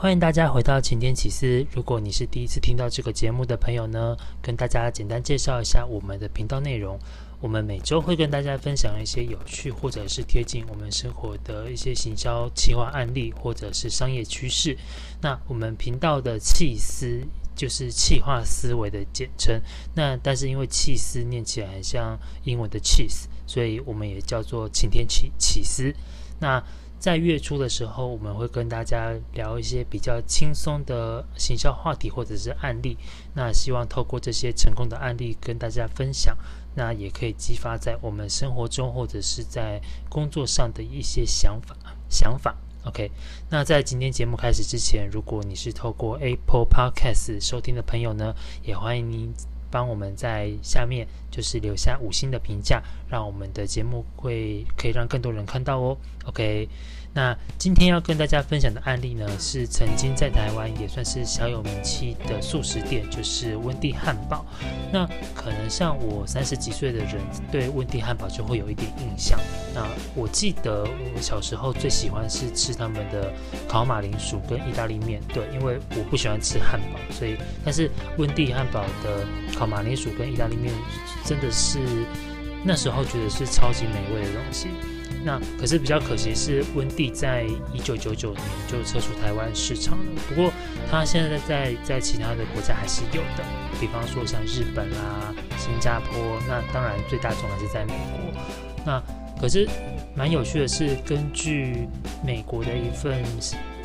欢迎大家回到晴天起司。如果你是第一次听到这个节目的朋友呢，跟大家简单介绍一下我们的频道内容。我们每周会跟大家分享一些有趣或者是贴近我们生活的一些行销企划案例，或者是商业趋势。那我们频道的气思就是企划思维的简称。那但是因为气思念起来很像英文的 cheese，所以我们也叫做晴天起起司。那在月初的时候，我们会跟大家聊一些比较轻松的行销话题或者是案例。那希望透过这些成功的案例跟大家分享，那也可以激发在我们生活中或者是在工作上的一些想法想法。OK，那在今天节目开始之前，如果你是透过 Apple Podcast 收听的朋友呢，也欢迎您帮我们在下面就是留下五星的评价，让我们的节目会可以让更多人看到哦。OK。那今天要跟大家分享的案例呢，是曾经在台湾也算是小有名气的素食店，就是温蒂汉堡。那可能像我三十几岁的人，对温蒂汉堡就会有一点印象。那我记得我小时候最喜欢是吃他们的烤马铃薯跟意大利面，对，因为我不喜欢吃汉堡，所以但是温蒂汉堡的烤马铃薯跟意大利面真的是那时候觉得是超级美味的东西。那可是比较可惜是温蒂在一九九九年就撤出台湾市场了。不过它现在在在其他的国家还是有的，比方说像日本啊、新加坡。那当然最大众还是在美国。那可是蛮有趣的是，根据美国的一份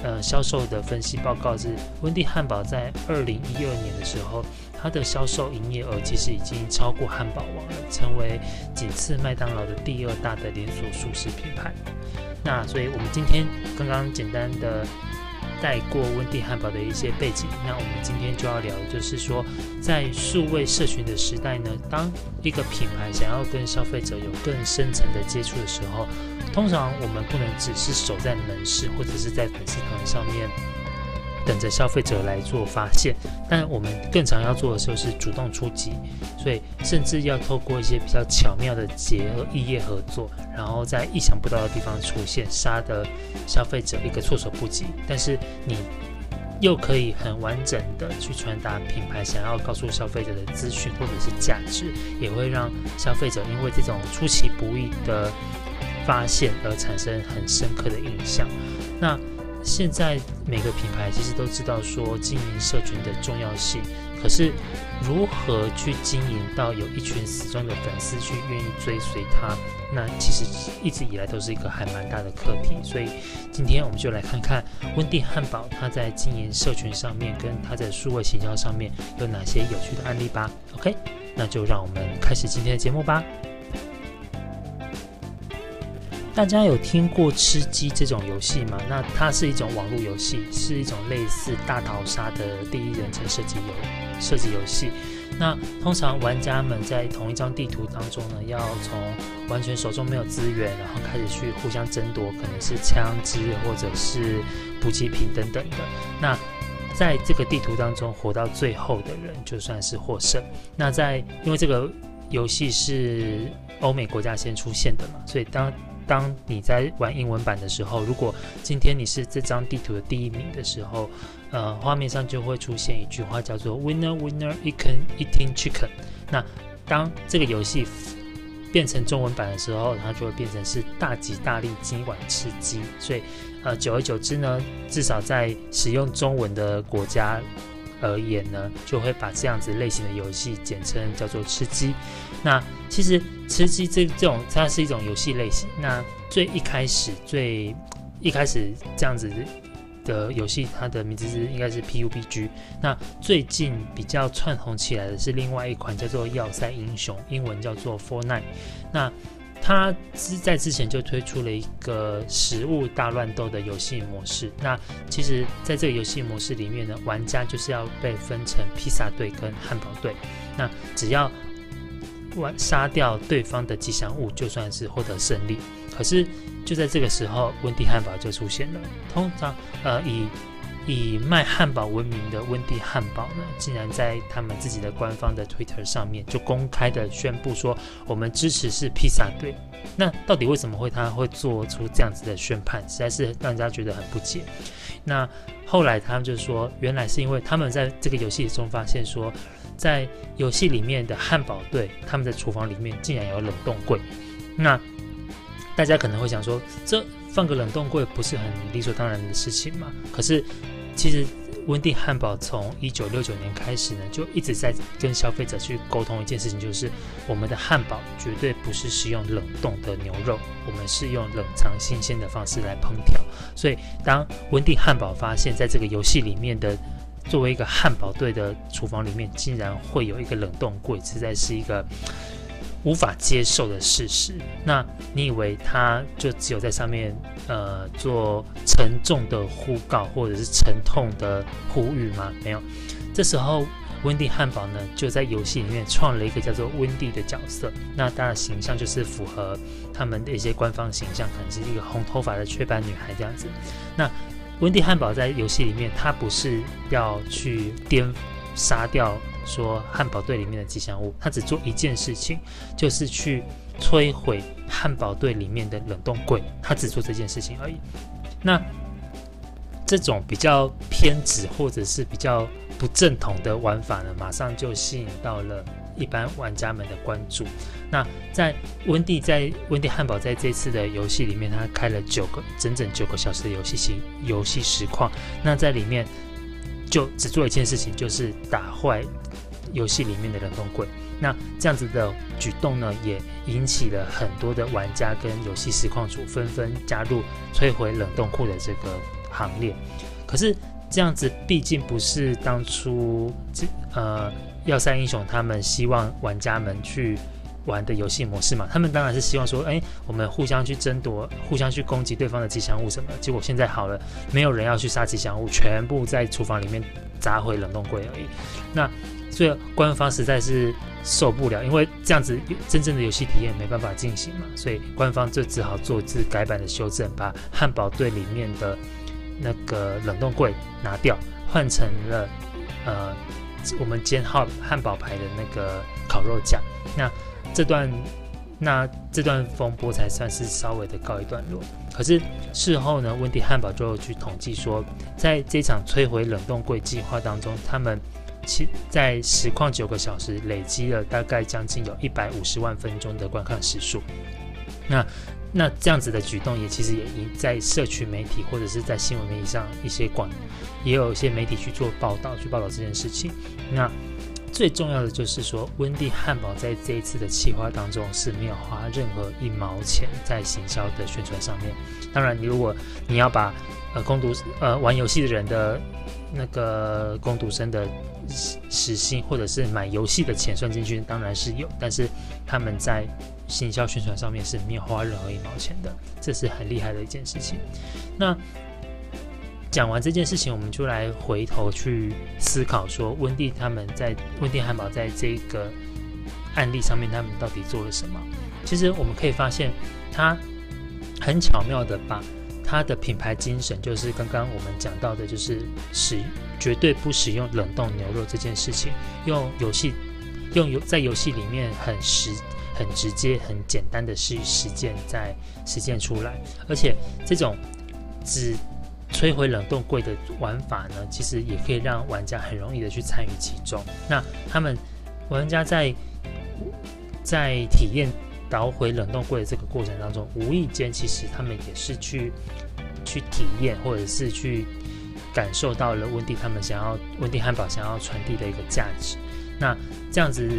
呃销售的分析报告，是温蒂汉堡在二零一二年的时候。它的销售营业额其实已经超过汉堡王了，成为仅次麦当劳的第二大的连锁素食品牌。那所以，我们今天刚刚简单的带过温蒂汉堡的一些背景。那我们今天就要聊就是说，在数位社群的时代呢，当一个品牌想要跟消费者有更深层的接触的时候，通常我们不能只是守在门市或者是在粉丝团上面。等着消费者来做发现，但我们更常要做的就是主动出击，所以甚至要透过一些比较巧妙的结合异业合作，然后在意想不到的地方出现，杀得消费者一个措手不及。但是你又可以很完整的去传达品牌想要告诉消费者的资讯或者是价值，也会让消费者因为这种出其不意的发现而产生很深刻的印象。那现在每个品牌其实都知道说经营社群的重要性，可是如何去经营到有一群死忠的粉丝去愿意追随他，那其实一直以来都是一个还蛮大的课题。所以今天我们就来看看温蒂汉堡它在经营社群上面跟它在数位行销上面有哪些有趣的案例吧。OK，那就让我们开始今天的节目吧。大家有听过吃鸡这种游戏吗？那它是一种网络游戏，是一种类似大逃杀的第一人称射击游射击游戏。那通常玩家们在同一张地图当中呢，要从完全手中没有资源，然后开始去互相争夺，可能是枪支或者是补给品等等的。那在这个地图当中活到最后的人，就算是获胜。那在因为这个游戏是欧美国家先出现的嘛，所以当当你在玩英文版的时候，如果今天你是这张地图的第一名的时候，呃，画面上就会出现一句话叫做 “Winner, Winner, Chicken Eating Chicken”。那当这个游戏变成中文版的时候，它就会变成是大吉大利，今晚吃鸡。所以，呃，久而久之呢，至少在使用中文的国家而言呢，就会把这样子类型的游戏简称叫做吃鸡。那其实吃鸡这这种它是一种游戏类型。那最一开始最一开始这样子的游戏，它的名字是应该是 PUBG。那最近比较窜红起来的是另外一款叫做要塞英雄，英文叫做 Fortnite。那它之在之前就推出了一个食物大乱斗的游戏模式。那其实在这个游戏模式里面呢，玩家就是要被分成披萨队跟汉堡队。那只要完杀掉对方的吉祥物，就算是获得胜利。可是就在这个时候，温蒂汉堡就出现了。通常，呃，以以卖汉堡闻名的温蒂汉堡呢，竟然在他们自己的官方的 Twitter 上面就公开的宣布说，我们支持是披萨队。那到底为什么会他会做出这样子的宣判，实在是让人家觉得很不解。那后来他们就说，原来是因为他们在这个游戏中发现说，在游戏里面的汉堡队他们的厨房里面竟然有冷冻柜。那大家可能会想说，这放个冷冻柜不是很理所当然的事情吗？可是。其实，温蒂汉堡从一九六九年开始呢，就一直在跟消费者去沟通一件事情，就是我们的汉堡绝对不是使用冷冻的牛肉，我们是用冷藏新鲜的方式来烹调。所以，当温蒂汉堡发现在这个游戏里面的作为一个汉堡队的厨房里面，竟然会有一个冷冻柜，实在是一个。无法接受的事实。那你以为他就只有在上面呃做沉重的呼告或者是沉痛的呼吁吗？没有。这时候温蒂汉堡呢就在游戏里面创了一个叫做温蒂的角色。那他的形象就是符合他们的一些官方形象，可能是一个红头发的雀斑女孩这样子。那温蒂汉堡在游戏里面，他不是要去颠杀掉。说汉堡队里面的吉祥物，他只做一件事情，就是去摧毁汉堡队里面的冷冻柜，他只做这件事情而已。那这种比较偏执或者是比较不正统的玩法呢，马上就吸引到了一般玩家们的关注。那在温蒂在温蒂汉堡在这次的游戏里面，他开了九个整整九个小时的游戏期游戏实况，那在里面就只做一件事情，就是打坏。游戏里面的冷冻柜，那这样子的举动呢，也引起了很多的玩家跟游戏实况主纷纷加入摧毁冷冻库的这个行列。可是这样子毕竟不是当初这呃要塞英雄他们希望玩家们去玩的游戏模式嘛？他们当然是希望说，哎，我们互相去争夺，互相去攻击对方的吉祥物什么。结果现在好了，没有人要去杀吉祥物，全部在厨房里面砸毁冷冻柜而已。那。所以官方实在是受不了，因为这样子真正的游戏体验没办法进行嘛，所以官方就只好做一次改版的修正，把汉堡队里面的那个冷冻柜拿掉，换成了呃我们煎好汉堡牌的那个烤肉架。那这段那这段风波才算是稍微的告一段落。可是事后呢，温蒂汉堡就去统计说，在这场摧毁冷冻柜计划当中，他们。其在实况九个小时，累积了大概将近有一百五十万分钟的观看时数。那那这样子的举动，也其实也已在社区媒体或者是在新闻媒体上一些广，也有一些媒体去做报道，去报道这件事情。那最重要的就是说，温蒂汉堡在这一次的企划当中是没有花任何一毛钱在行销的宣传上面。当然，你如果你要把呃攻读呃玩游戏的人的那个攻读生的。时薪或者是买游戏的钱算进去，当然是有，但是他们在行销宣传上面是没有花任何一毛钱的，这是很厉害的一件事情。那讲完这件事情，我们就来回头去思考说，温蒂他们在温蒂汉堡在这个案例上面，他们到底做了什么？其实我们可以发现，他很巧妙的把他的品牌精神，就是刚刚我们讲到的，就是使。绝对不使用冷冻牛肉这件事情，用游戏，用游在游戏里面很实、很直接、很简单的去实践，在实践出来。而且这种只摧毁冷冻柜的玩法呢，其实也可以让玩家很容易的去参与其中。那他们玩家在在体验捣毁冷冻柜的这个过程当中，无意间其实他们也是去去体验，或者是去。感受到了温蒂他们想要温蒂汉堡想要传递的一个价值，那这样子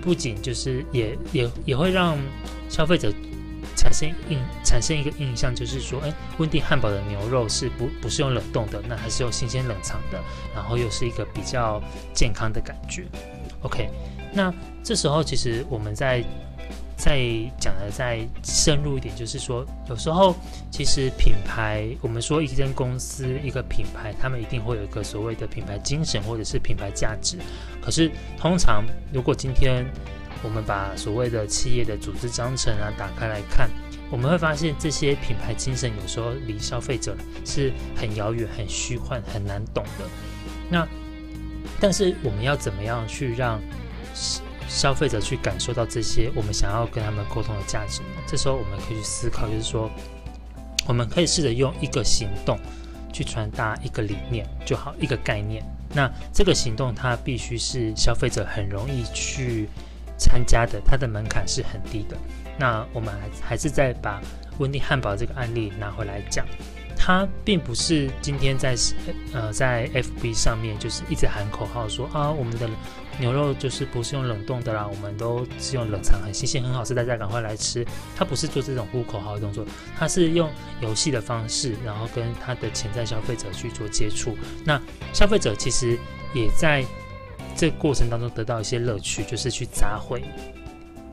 不仅就是也也也会让消费者产生印产生一个印象，就是说，哎，温蒂汉堡的牛肉是不不是用冷冻的，那还是用新鲜冷藏的，然后又是一个比较健康的感觉。OK，那这时候其实我们在。再讲的再深入一点，就是说，有时候其实品牌，我们说一间公司一个品牌，他们一定会有一个所谓的品牌精神或者是品牌价值。可是通常，如果今天我们把所谓的企业的组织章程啊打开来看，我们会发现这些品牌精神有时候离消费者是很遥远、很虚幻、很难懂的。那但是我们要怎么样去让消费者去感受到这些我们想要跟他们沟通的价值呢？这时候我们可以去思考，就是说，我们可以试着用一个行动去传达一个理念就好，一个概念。那这个行动它必须是消费者很容易去参加的，它的门槛是很低的。那我们还还是再把温蒂汉堡这个案例拿回来讲。它并不是今天在呃在 FB 上面就是一直喊口号说啊，我们的牛肉就是不是用冷冻的啦，我们都是用冷藏，很新鲜，很好吃，大家赶快来吃。它不是做这种呼口号的动作，它是用游戏的方式，然后跟它的潜在消费者去做接触。那消费者其实也在这个过程当中得到一些乐趣，就是去砸毁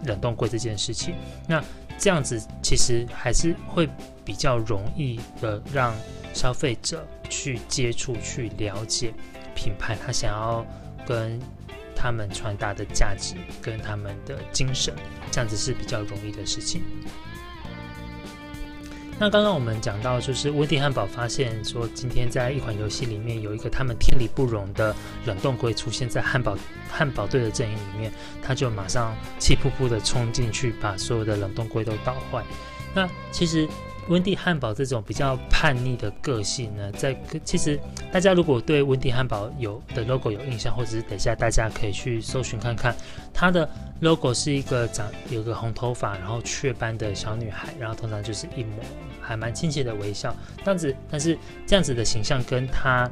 冷冻柜这件事情。那这样子其实还是会比较容易的让消费者去接触、去了解品牌，他想要跟他们传达的价值跟他们的精神，这样子是比较容易的事情。那刚刚我们讲到，就是温迪汉堡发现说，今天在一款游戏里面有一个他们天理不容的冷冻柜出现在汉堡汉堡队的阵营里面，他就马上气扑扑的冲进去，把所有的冷冻柜都捣坏。那其实。温蒂汉堡这种比较叛逆的个性呢，在其实大家如果对温蒂汉堡有的 logo 有印象，或者是等一下大家可以去搜寻看看，它的 logo 是一个长有个红头发，然后雀斑的小女孩，然后通常就是一抹还蛮亲切的微笑，这样子。但是这样子的形象跟他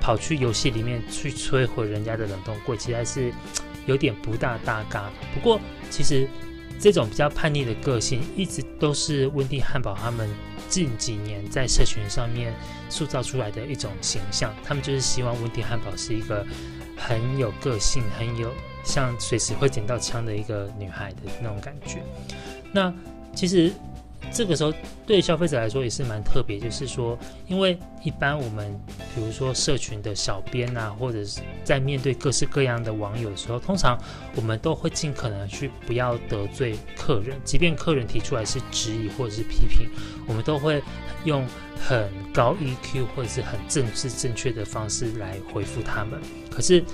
跑去游戏里面去摧毁人家的冷冻柜，其实还是有点不大搭嘎。不过其实。这种比较叛逆的个性，一直都是温蒂汉堡他们近几年在社群上面塑造出来的一种形象。他们就是希望温蒂汉堡是一个很有个性、很有像随时会捡到枪的一个女孩的那种感觉。那其实。这个时候对消费者来说也是蛮特别，就是说，因为一般我们比如说社群的小编啊，或者是在面对各式各样的网友的时候，通常我们都会尽可能去不要得罪客人，即便客人提出来是质疑或者是批评，我们都会用很高 EQ 或者是很正式正确的方式来回复他们。可是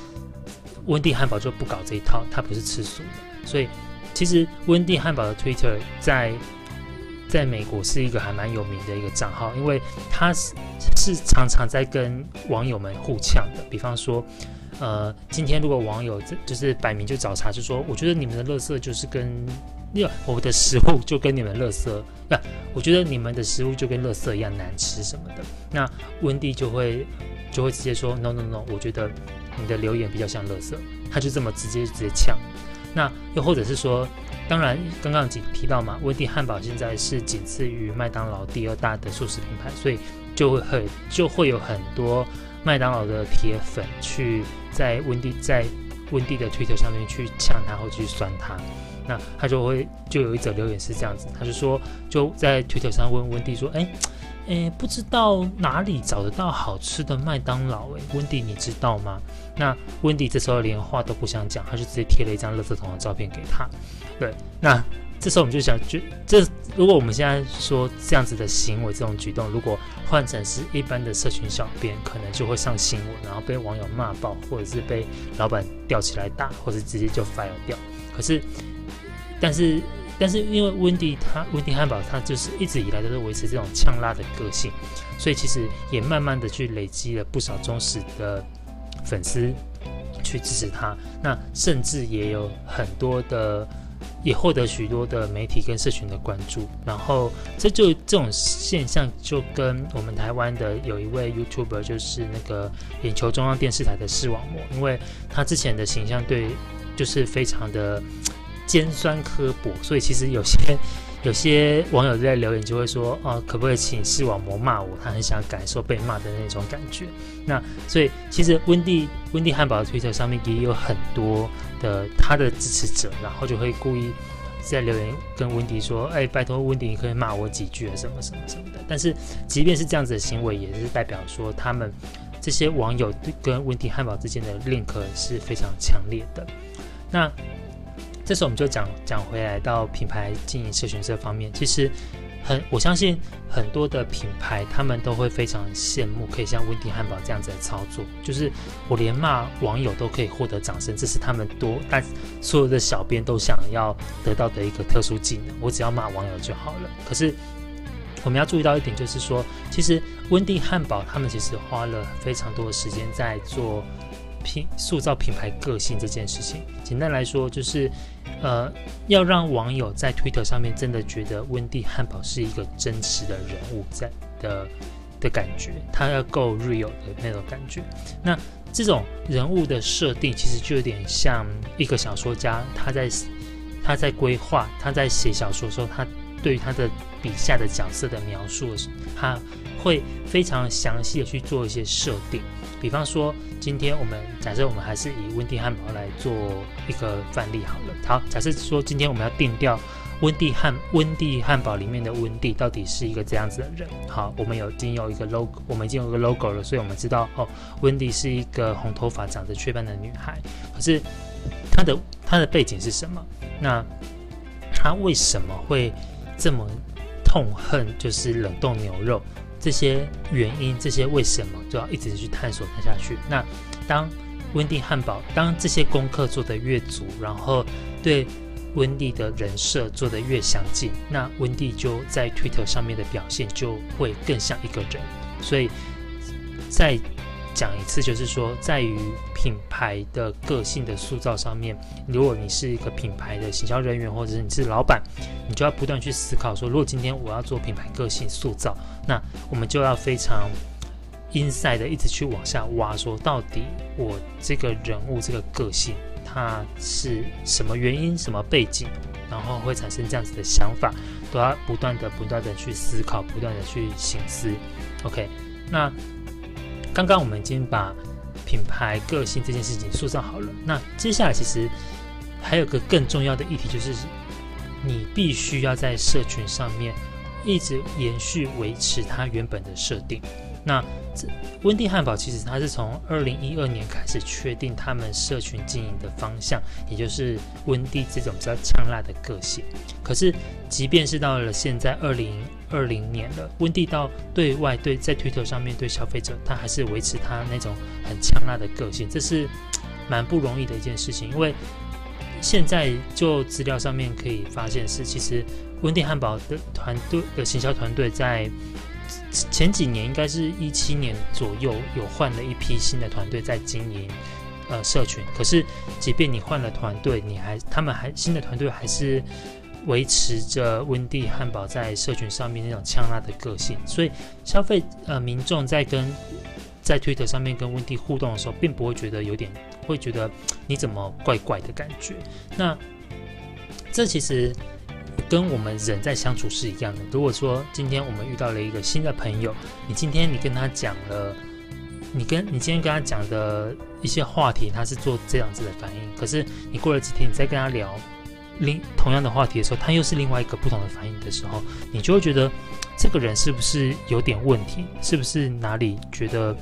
温蒂汉堡就不搞这一套，他不是吃素的，所以其实温蒂汉堡的 Twitter 在。在美国是一个还蛮有名的一个账号，因为他是是常常在跟网友们互呛的。比方说，呃，今天如果网友就是摆明就找茬，就说我觉得你们的垃圾就是跟，我的食物就跟你们垃圾，那，我觉得你们的食物就跟垃圾一样难吃什么的。那温蒂就会就会直接说 no no no，我觉得你的留言比较像垃圾，他就这么直接直接呛。那又或者是说。当然，刚刚提提到嘛，温蒂汉堡现在是仅次于麦当劳第二大的素食品牌，所以就会很就会有很多麦当劳的铁粉去在温蒂在温蒂的推特上面去呛他或去酸他。那他就会就有一则留言是这样子，他就说就在推特上问温蒂说：“哎哎，不知道哪里找得到好吃的麦当劳？哎，温迪你知道吗？”那温迪这时候连话都不想讲，他就直接贴了一张垃圾桶的照片给他。对，那这时候我们就想，就这如果我们现在说这样子的行为，这种举动，如果换成是一般的社群小编，可能就会上新闻，然后被网友骂爆，或者是被老板吊起来打，或者直接就 fire 掉。可是，但是，但是因为温蒂他温蒂汉堡他就是一直以来都是维持这种呛辣的个性，所以其实也慢慢的去累积了不少忠实的粉丝去支持他。那甚至也有很多的。也获得许多的媒体跟社群的关注，然后这就这种现象就跟我们台湾的有一位 YouTuber，就是那个眼球中央电视台的视网膜，因为他之前的形象对就是非常的尖酸刻薄，所以其实有些有些网友在留言就会说，哦，可不可以请视网膜骂我？他很想感受被骂的那种感觉。那所以其实温蒂温蒂汉堡的推特上面也有很多。的他的支持者，然后就会故意在留言跟温蒂说：“哎，拜托温蒂，你可以骂我几句啊，什么什么什么的。”但是，即便是这样子的行为，也是代表说他们这些网友跟温蒂汉堡之间的 link 是非常强烈的。那这时候我们就讲讲回来到品牌经营社群这方面，其实很我相信很多的品牌他们都会非常羡慕可以像温蒂汉堡这样子的操作，就是我连骂网友都可以获得掌声，这是他们多但所有的小编都想要得到的一个特殊技能。我只要骂网友就好了。可是我们要注意到一点，就是说，其实温蒂汉堡他们其实花了非常多的时间在做。品塑造品牌个性这件事情，简单来说就是，呃，要让网友在推特上面真的觉得温蒂汉堡是一个真实的人物在的的感觉，他要够 real 的那种感觉。那这种人物的设定，其实就有点像一个小说家，他在他在规划，他在写小说的时候，他对他的笔下的角色的描述，他会非常详细的去做一些设定。比方说，今天我们假设我们还是以温蒂汉堡来做一个范例好了。好，假设说今天我们要定调温蒂汉温蒂汉堡里面的温蒂到底是一个怎样子的人。好，我们有已经有一个 logo，我们已经有一个 logo 了，所以我们知道哦，温蒂是一个红头发、长着雀斑的女孩。可是她的她的背景是什么？那她为什么会这么痛恨就是冷冻牛肉？这些原因，这些为什么，就要一直去探索看下去。那当温蒂汉堡，当这些功课做得越足，然后对温蒂的人设做得越详尽，那温蒂就在 Twitter 上面的表现就会更像一个人。所以，在讲一次，就是说，在于品牌的个性的塑造上面，如果你是一个品牌的行销人员，或者是你是老板，你就要不断去思考说，如果今天我要做品牌个性塑造，那我们就要非常 inside 的一直去往下挖，说到底我这个人物这个个性，它是什么原因、什么背景，然后会产生这样子的想法，都要不断的、不断的去思考，不断的去醒思。OK，那。刚刚我们已经把品牌个性这件事情塑造好了，那接下来其实还有个更重要的议题，就是你必须要在社群上面一直延续维持它原本的设定。那这温蒂汉堡其实它是从二零一二年开始确定他们社群经营的方向，也就是温蒂这种比较呛辣的个性。可是，即便是到了现在二零二零年了，温蒂到对外对在推特上面对消费者，他还是维持他那种很呛辣的个性，这是蛮不容易的一件事情。因为现在就资料上面可以发现是，其实温蒂汉堡的团队的行销团队在。前几年应该是一七年左右，有换了一批新的团队在经营呃社群。可是，即便你换了团队，你还他们还新的团队还是维持着温蒂汉堡在社群上面那种呛辣的个性。所以，消费呃民众在跟在推特上面跟温蒂互动的时候，并不会觉得有点会觉得你怎么怪怪的感觉。那这其实。跟我们人在相处是一样的。如果说今天我们遇到了一个新的朋友，你今天你跟他讲了，你跟你今天跟他讲的一些话题，他是做这样子的反应。可是你过了几天，你再跟他聊另同样的话题的时候，他又是另外一个不同的反应的时候，你就会觉得这个人是不是有点问题？是不是哪里觉得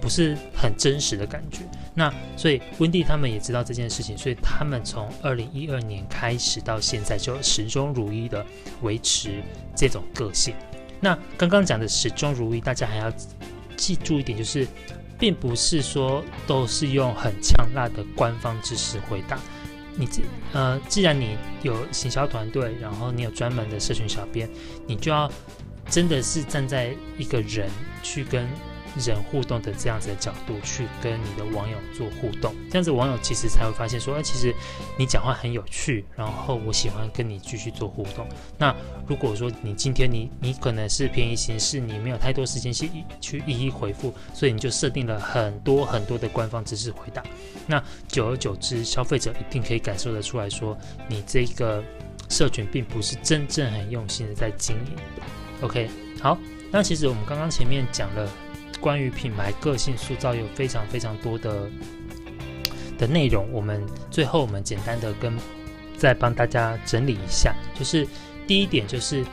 不是很真实的感觉？那所以温蒂他们也知道这件事情，所以他们从二零一二年开始到现在就始终如一的维持这种个性。那刚刚讲的始终如一，大家还要记住一点，就是并不是说都是用很呛辣的官方知识回答。你这呃，既然你有行销团队，然后你有专门的社群小编，你就要真的是站在一个人去跟。人互动的这样子的角度去跟你的网友做互动，这样子网友其实才会发现说，哎，其实你讲话很有趣，然后我喜欢跟你继续做互动。那如果说你今天你你可能是便宜形式，你没有太多时间去去一一回复，所以你就设定了很多很多的官方知识回答。那久而久之，消费者一定可以感受得出来说，你这个社群并不是真正很用心的在经营。OK，好，那其实我们刚刚前面讲了。关于品牌个性塑造有非常非常多的的内容，我们最后我们简单的跟再帮大家整理一下，就是第一点就是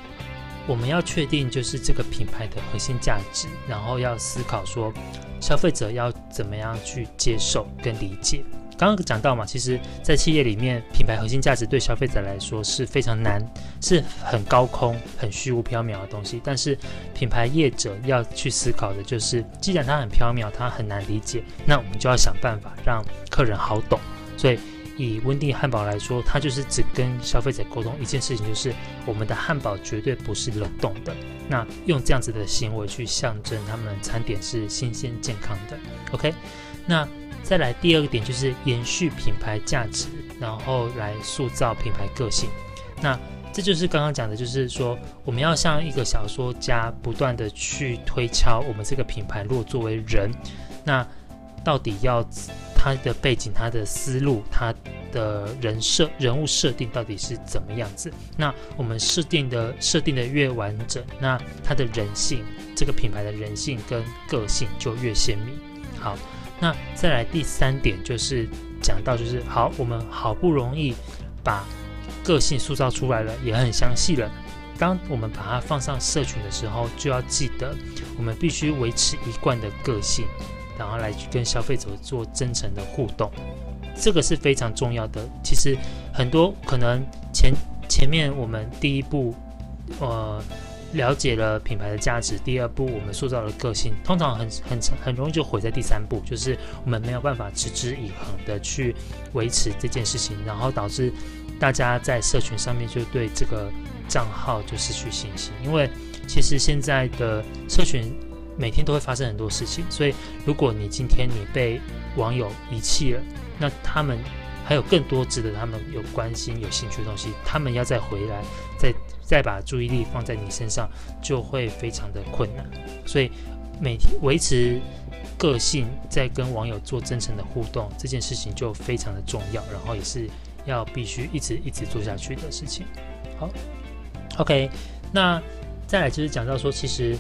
我们要确定就是这个品牌的核心价值，然后要思考说消费者要怎么样去接受跟理解。刚刚讲到嘛，其实，在企业里面，品牌核心价值对消费者来说是非常难，是很高空、很虚无缥缈的东西。但是，品牌业者要去思考的就是，既然它很缥缈，它很难理解，那我们就要想办法让客人好懂。所以，以温蒂汉堡来说，它就是只跟消费者沟通一件事情，就是我们的汉堡绝对不是冷冻的。那用这样子的行为去象征他们餐点是新鲜健康的。OK，那再来第二个点就是延续品牌价值，然后来塑造品牌个性。那这就是刚刚讲的，就是说我们要像一个小说家，不断的去推敲我们这个品牌。如果作为人，那到底要他的背景、他的思路、他的人设、人物设定到底是怎么样子？那我们设定的设定的越完整，那他的人性，这个品牌的人性跟个性就越鲜明。好，那再来第三点就是讲到，就是好，我们好不容易把个性塑造出来了，也很详细了。当我们把它放上社群的时候，就要记得，我们必须维持一贯的个性。然后来去跟消费者做真诚的互动，这个是非常重要的。其实很多可能前前面我们第一步，呃，了解了品牌的价值，第二步我们塑造了个性，通常很很很容易就毁在第三步，就是我们没有办法持之以恒的去维持这件事情，然后导致大家在社群上面就对这个账号就失去信心，因为其实现在的社群。每天都会发生很多事情，所以如果你今天你被网友遗弃了，那他们还有更多值得他们有关心、有兴趣的东西，他们要再回来，再再把注意力放在你身上，就会非常的困难。所以每天维持个性，在跟网友做真诚的互动，这件事情就非常的重要，然后也是要必须一直一直做下去的事情。好，OK，那再来就是讲到说，其实。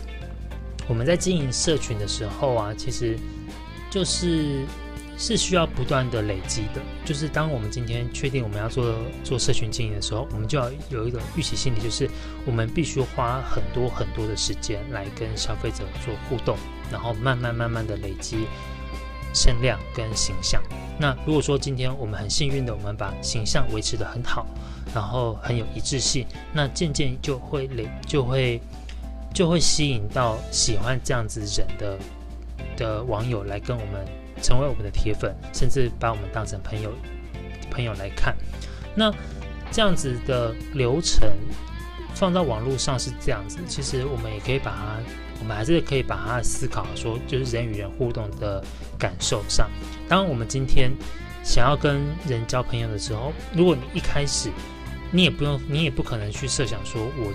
我们在经营社群的时候啊，其实就是是需要不断的累积的。就是当我们今天确定我们要做做社群经营的时候，我们就要有一个预期心理，就是我们必须花很多很多的时间来跟消费者做互动，然后慢慢慢慢的累积声量跟形象。那如果说今天我们很幸运的，我们把形象维持得很好，然后很有一致性，那渐渐就会累就会。就会吸引到喜欢这样子人的的网友来跟我们成为我们的铁粉，甚至把我们当成朋友朋友来看。那这样子的流程放到网络上是这样子，其实我们也可以把它，我们还是可以把它思考说，就是人与人互动的感受上。当我们今天想要跟人交朋友的时候，如果你一开始你也不用，你也不可能去设想说我，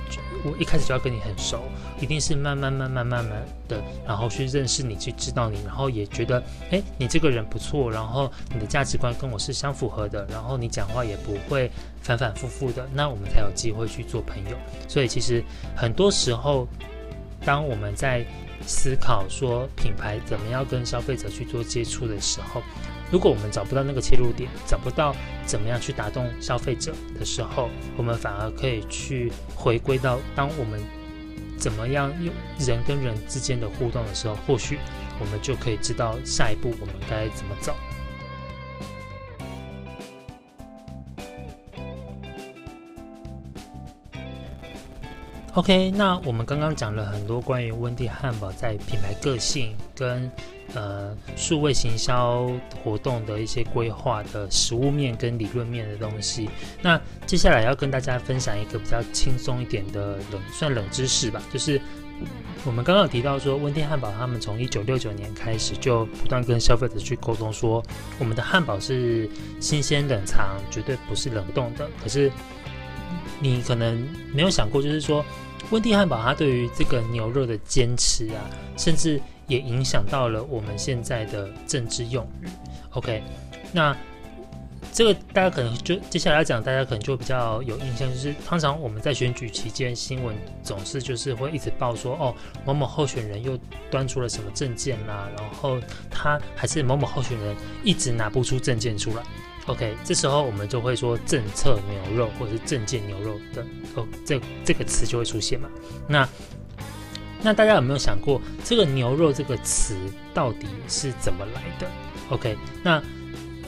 我一开始就要跟你很熟，一定是慢慢慢慢慢慢的，然后去认识你，去知道你，然后也觉得，诶，你这个人不错，然后你的价值观跟我是相符合的，然后你讲话也不会反反复复的，那我们才有机会去做朋友。所以其实很多时候，当我们在思考说品牌怎么样跟消费者去做接触的时候，如果我们找不到那个切入点，找不到怎么样去打动消费者的时候，我们反而可以去回归到，当我们怎么样用人跟人之间的互动的时候，或许我们就可以知道下一步我们该怎么走。OK，那我们刚刚讲了很多关于温蒂汉堡在品牌个性跟。呃，数位行销活动的一些规划的实物面跟理论面的东西。那接下来要跟大家分享一个比较轻松一点的冷，算冷知识吧。就是我们刚刚有提到说，温蒂汉堡他们从一九六九年开始就不断跟消费者去沟通说，我们的汉堡是新鲜冷藏，绝对不是冷冻的。可是你可能没有想过，就是说温蒂汉堡它对于这个牛肉的坚持啊，甚至。也影响到了我们现在的政治用语。OK，那这个大家可能就接下来要讲，大家可能就比较有印象，就是通常我们在选举期间，新闻总是就是会一直报说，哦，某某候选人又端出了什么证件啦，然后他还是某某候选人一直拿不出证件出来。OK，这时候我们就会说政策牛肉或者是政见牛肉的哦，这这个词就会出现嘛。那那大家有没有想过，这个“牛肉”这个词到底是怎么来的？OK，那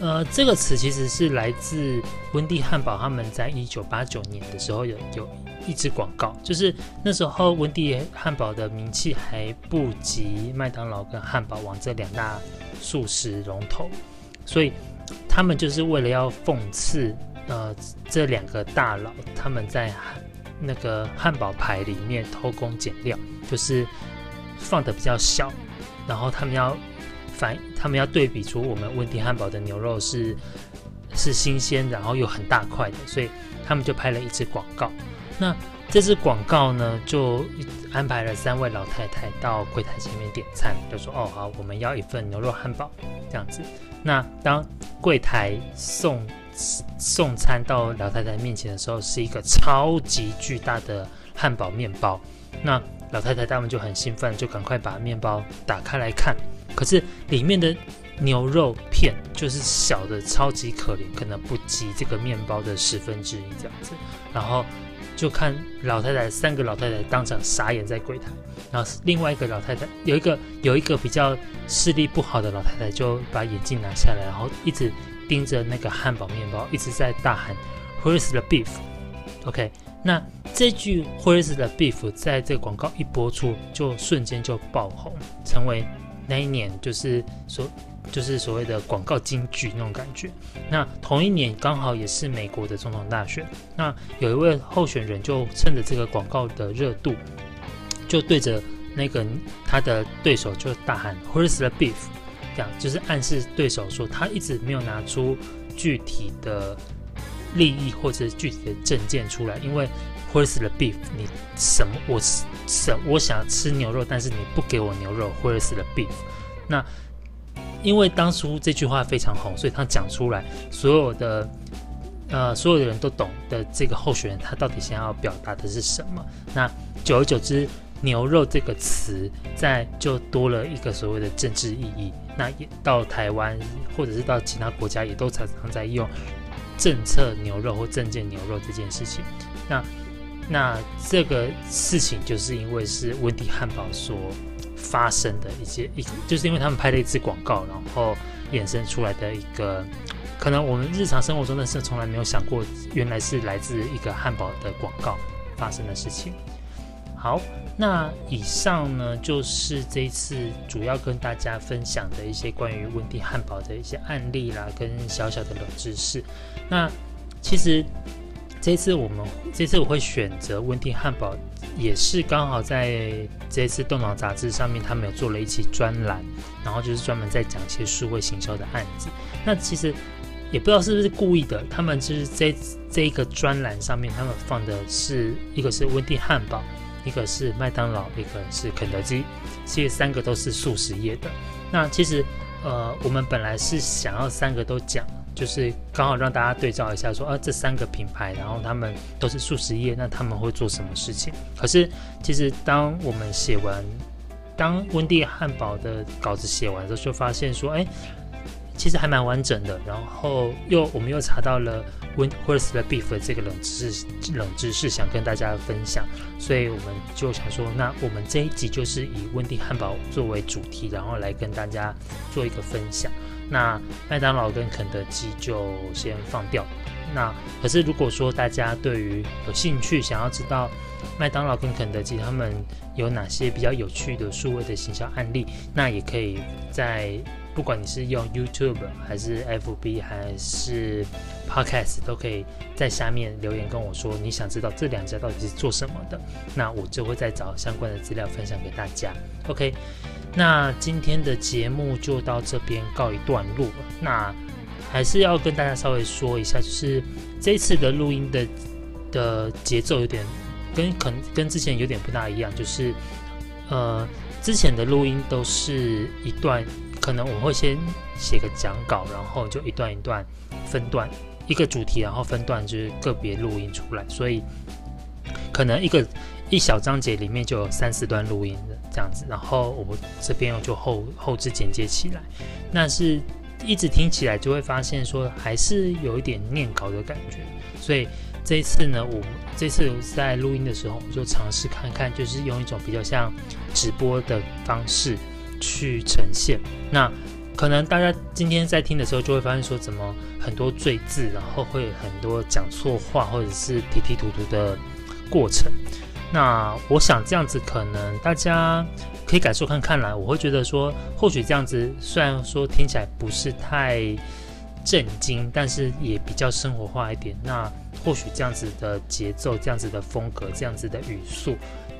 呃，这个词其实是来自温蒂汉堡，他们在一九八九年的时候有有一支广告，就是那时候温蒂汉堡的名气还不及麦当劳跟汉堡王这两大素食龙头，所以他们就是为了要讽刺呃这两个大佬他们在那个汉堡排里面偷工减料，就是放的比较小，然后他们要。反他们要对比出我们温蒂汉堡的牛肉是是新鲜，然后又很大块的，所以他们就拍了一支广告。那这支广告呢，就安排了三位老太太到柜台前面点餐，就说：“哦，好，我们要一份牛肉汉堡这样子。”那当柜台送送餐到老太太面前的时候，是一个超级巨大的汉堡面包。那老太太他们就很兴奋，就赶快把面包打开来看。可是里面的牛肉片就是小的超级可怜，可能不及这个面包的十分之一这样子。然后就看老太太三个老太太当场傻眼在柜台，然后另外一个老太太有一个有一个比较视力不好的老太太就把眼镜拿下来，然后一直盯着那个汉堡面包，一直在大喊 “Where's the beef？”OK，那这句 “Where's the beef” 在这个广告一播出，就瞬间就爆红，成为。那一年就是所就是所谓的广告金句那种感觉。那同一年刚好也是美国的总统大选。那有一位候选人就趁着这个广告的热度，就对着那个他的对手就大喊 “Where's the beef？” 就是暗示对手说他一直没有拿出具体的利益或者具体的证件出来，因为。Where's the beef？你什么？我什我想吃牛肉，但是你不给我牛肉。Where's the beef？那因为当初这句话非常红，所以他讲出来，所有的呃所有的人都懂的这个候选人，他到底想要表达的是什么？那久而久之，牛肉这个词在就多了一个所谓的政治意义。那也到台湾或者是到其他国家，也都常常在用政策牛肉或政见牛肉这件事情。那那这个事情就是因为是温迪汉堡所发生的一些一，就是因为他们拍了一支广告，然后衍生出来的一个，可能我们日常生活中的是从来没有想过，原来是来自一个汉堡的广告发生的事情。好，那以上呢就是这一次主要跟大家分享的一些关于温蒂汉堡的一些案例啦，跟小小的冷知识。那其实。这次我们这次我会选择温蒂汉堡，也是刚好在这次动脑杂志上面，他们有做了一期专栏，然后就是专门在讲一些数位行销的案子。那其实也不知道是不是故意的，他们就是这这一个专栏上面，他们放的是一个是温蒂汉堡，一个是麦当劳，一个是肯德基，其实三个都是速食业的。那其实呃，我们本来是想要三个都讲。就是刚好让大家对照一下说，啊，这三个品牌，然后他们都是速食业，那他们会做什么事情？可是其实当我们写完，当温蒂汉堡的稿子写完的时候，就发现说，哎，其实还蛮完整的。然后又我们又查到了 Where's the Beef 的这个冷知识，冷知识想跟大家分享，所以我们就想说，那我们这一集就是以温蒂汉堡作为主题，然后来跟大家做一个分享。那麦当劳跟肯德基就先放掉。那可是如果说大家对于有兴趣，想要知道麦当劳跟肯德基他们有哪些比较有趣的数位的行销案例，那也可以在不管你是用 YouTube 还是 FB 还是 Podcast，都可以在下面留言跟我说你想知道这两家到底是做什么的，那我就会再找相关的资料分享给大家。OK。那今天的节目就到这边告一段落。那还是要跟大家稍微说一下，就是这次的录音的的节奏有点跟可能跟之前有点不大一样，就是呃之前的录音都是一段，可能我会先写个讲稿，然后就一段一段分段一个主题，然后分段就是个别录音出来，所以可能一个一小章节里面就有三四段录音的。这样子，然后我这边我就后后置剪接起来，那是一直听起来就会发现说还是有一点念稿的感觉，所以这一次呢，我这次在录音的时候，我就尝试看看，就是用一种比较像直播的方式去呈现。那可能大家今天在听的时候就会发现说，怎么很多赘字，然后会很多讲错话或者是提提吐吐的过程。那我想这样子可能大家可以感受看看啦。我会觉得说，或许这样子虽然说听起来不是太震惊，但是也比较生活化一点。那或许这样子的节奏、这样子的风格、这样子的语速，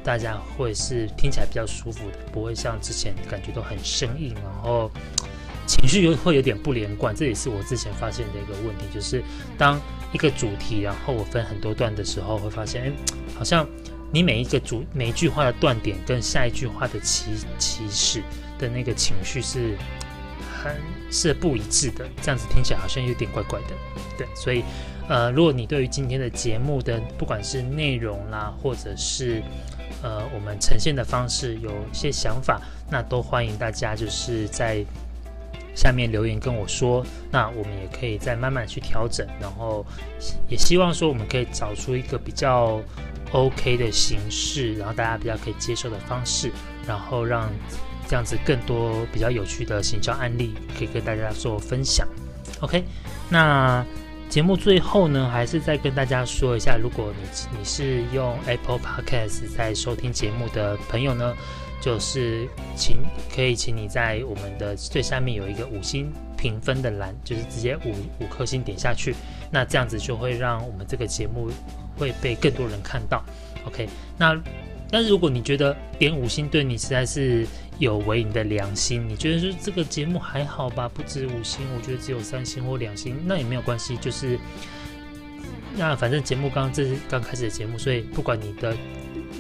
大家会是听起来比较舒服的，不会像之前感觉都很生硬，然后情绪又会有点不连贯。这也是我之前发现的一个问题，就是当一个主题，然后我分很多段的时候，会发现，哎，好像。你每一个主每一句话的断点跟下一句话的起起始的那个情绪是很是不一致的，这样子听起来好像有点怪怪的。对，所以呃，如果你对于今天的节目的不管是内容啦，或者是呃我们呈现的方式有一些想法，那都欢迎大家就是在下面留言跟我说，那我们也可以再慢慢去调整，然后也希望说我们可以找出一个比较。OK 的形式，然后大家比较可以接受的方式，然后让这样子更多比较有趣的行销案例可以跟大家做分享。OK，那节目最后呢，还是再跟大家说一下，如果你你是用 Apple Podcast 在收听节目的朋友呢，就是请可以请你在我们的最下面有一个五星评分的栏，就是直接五五颗星点下去，那这样子就会让我们这个节目。会被更多人看到，OK？那但是如果你觉得点五星对你实在是有违你的良心，你觉得说这个节目还好吧，不止五星，我觉得只有三星或两星，那也没有关系，就是那反正节目刚刚这是刚开始的节目，所以不管你的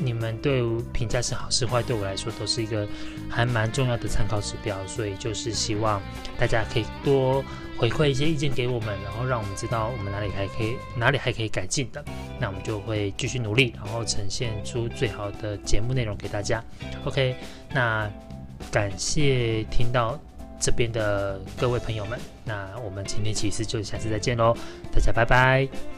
你们对评价是好是坏，对我来说都是一个还蛮重要的参考指标，所以就是希望大家可以多。回馈一些意见给我们，然后让我们知道我们哪里还可以，哪里还可以改进的，那我们就会继续努力，然后呈现出最好的节目内容给大家。OK，那感谢听到这边的各位朋友们，那我们今天其实就下次再见喽，大家拜拜。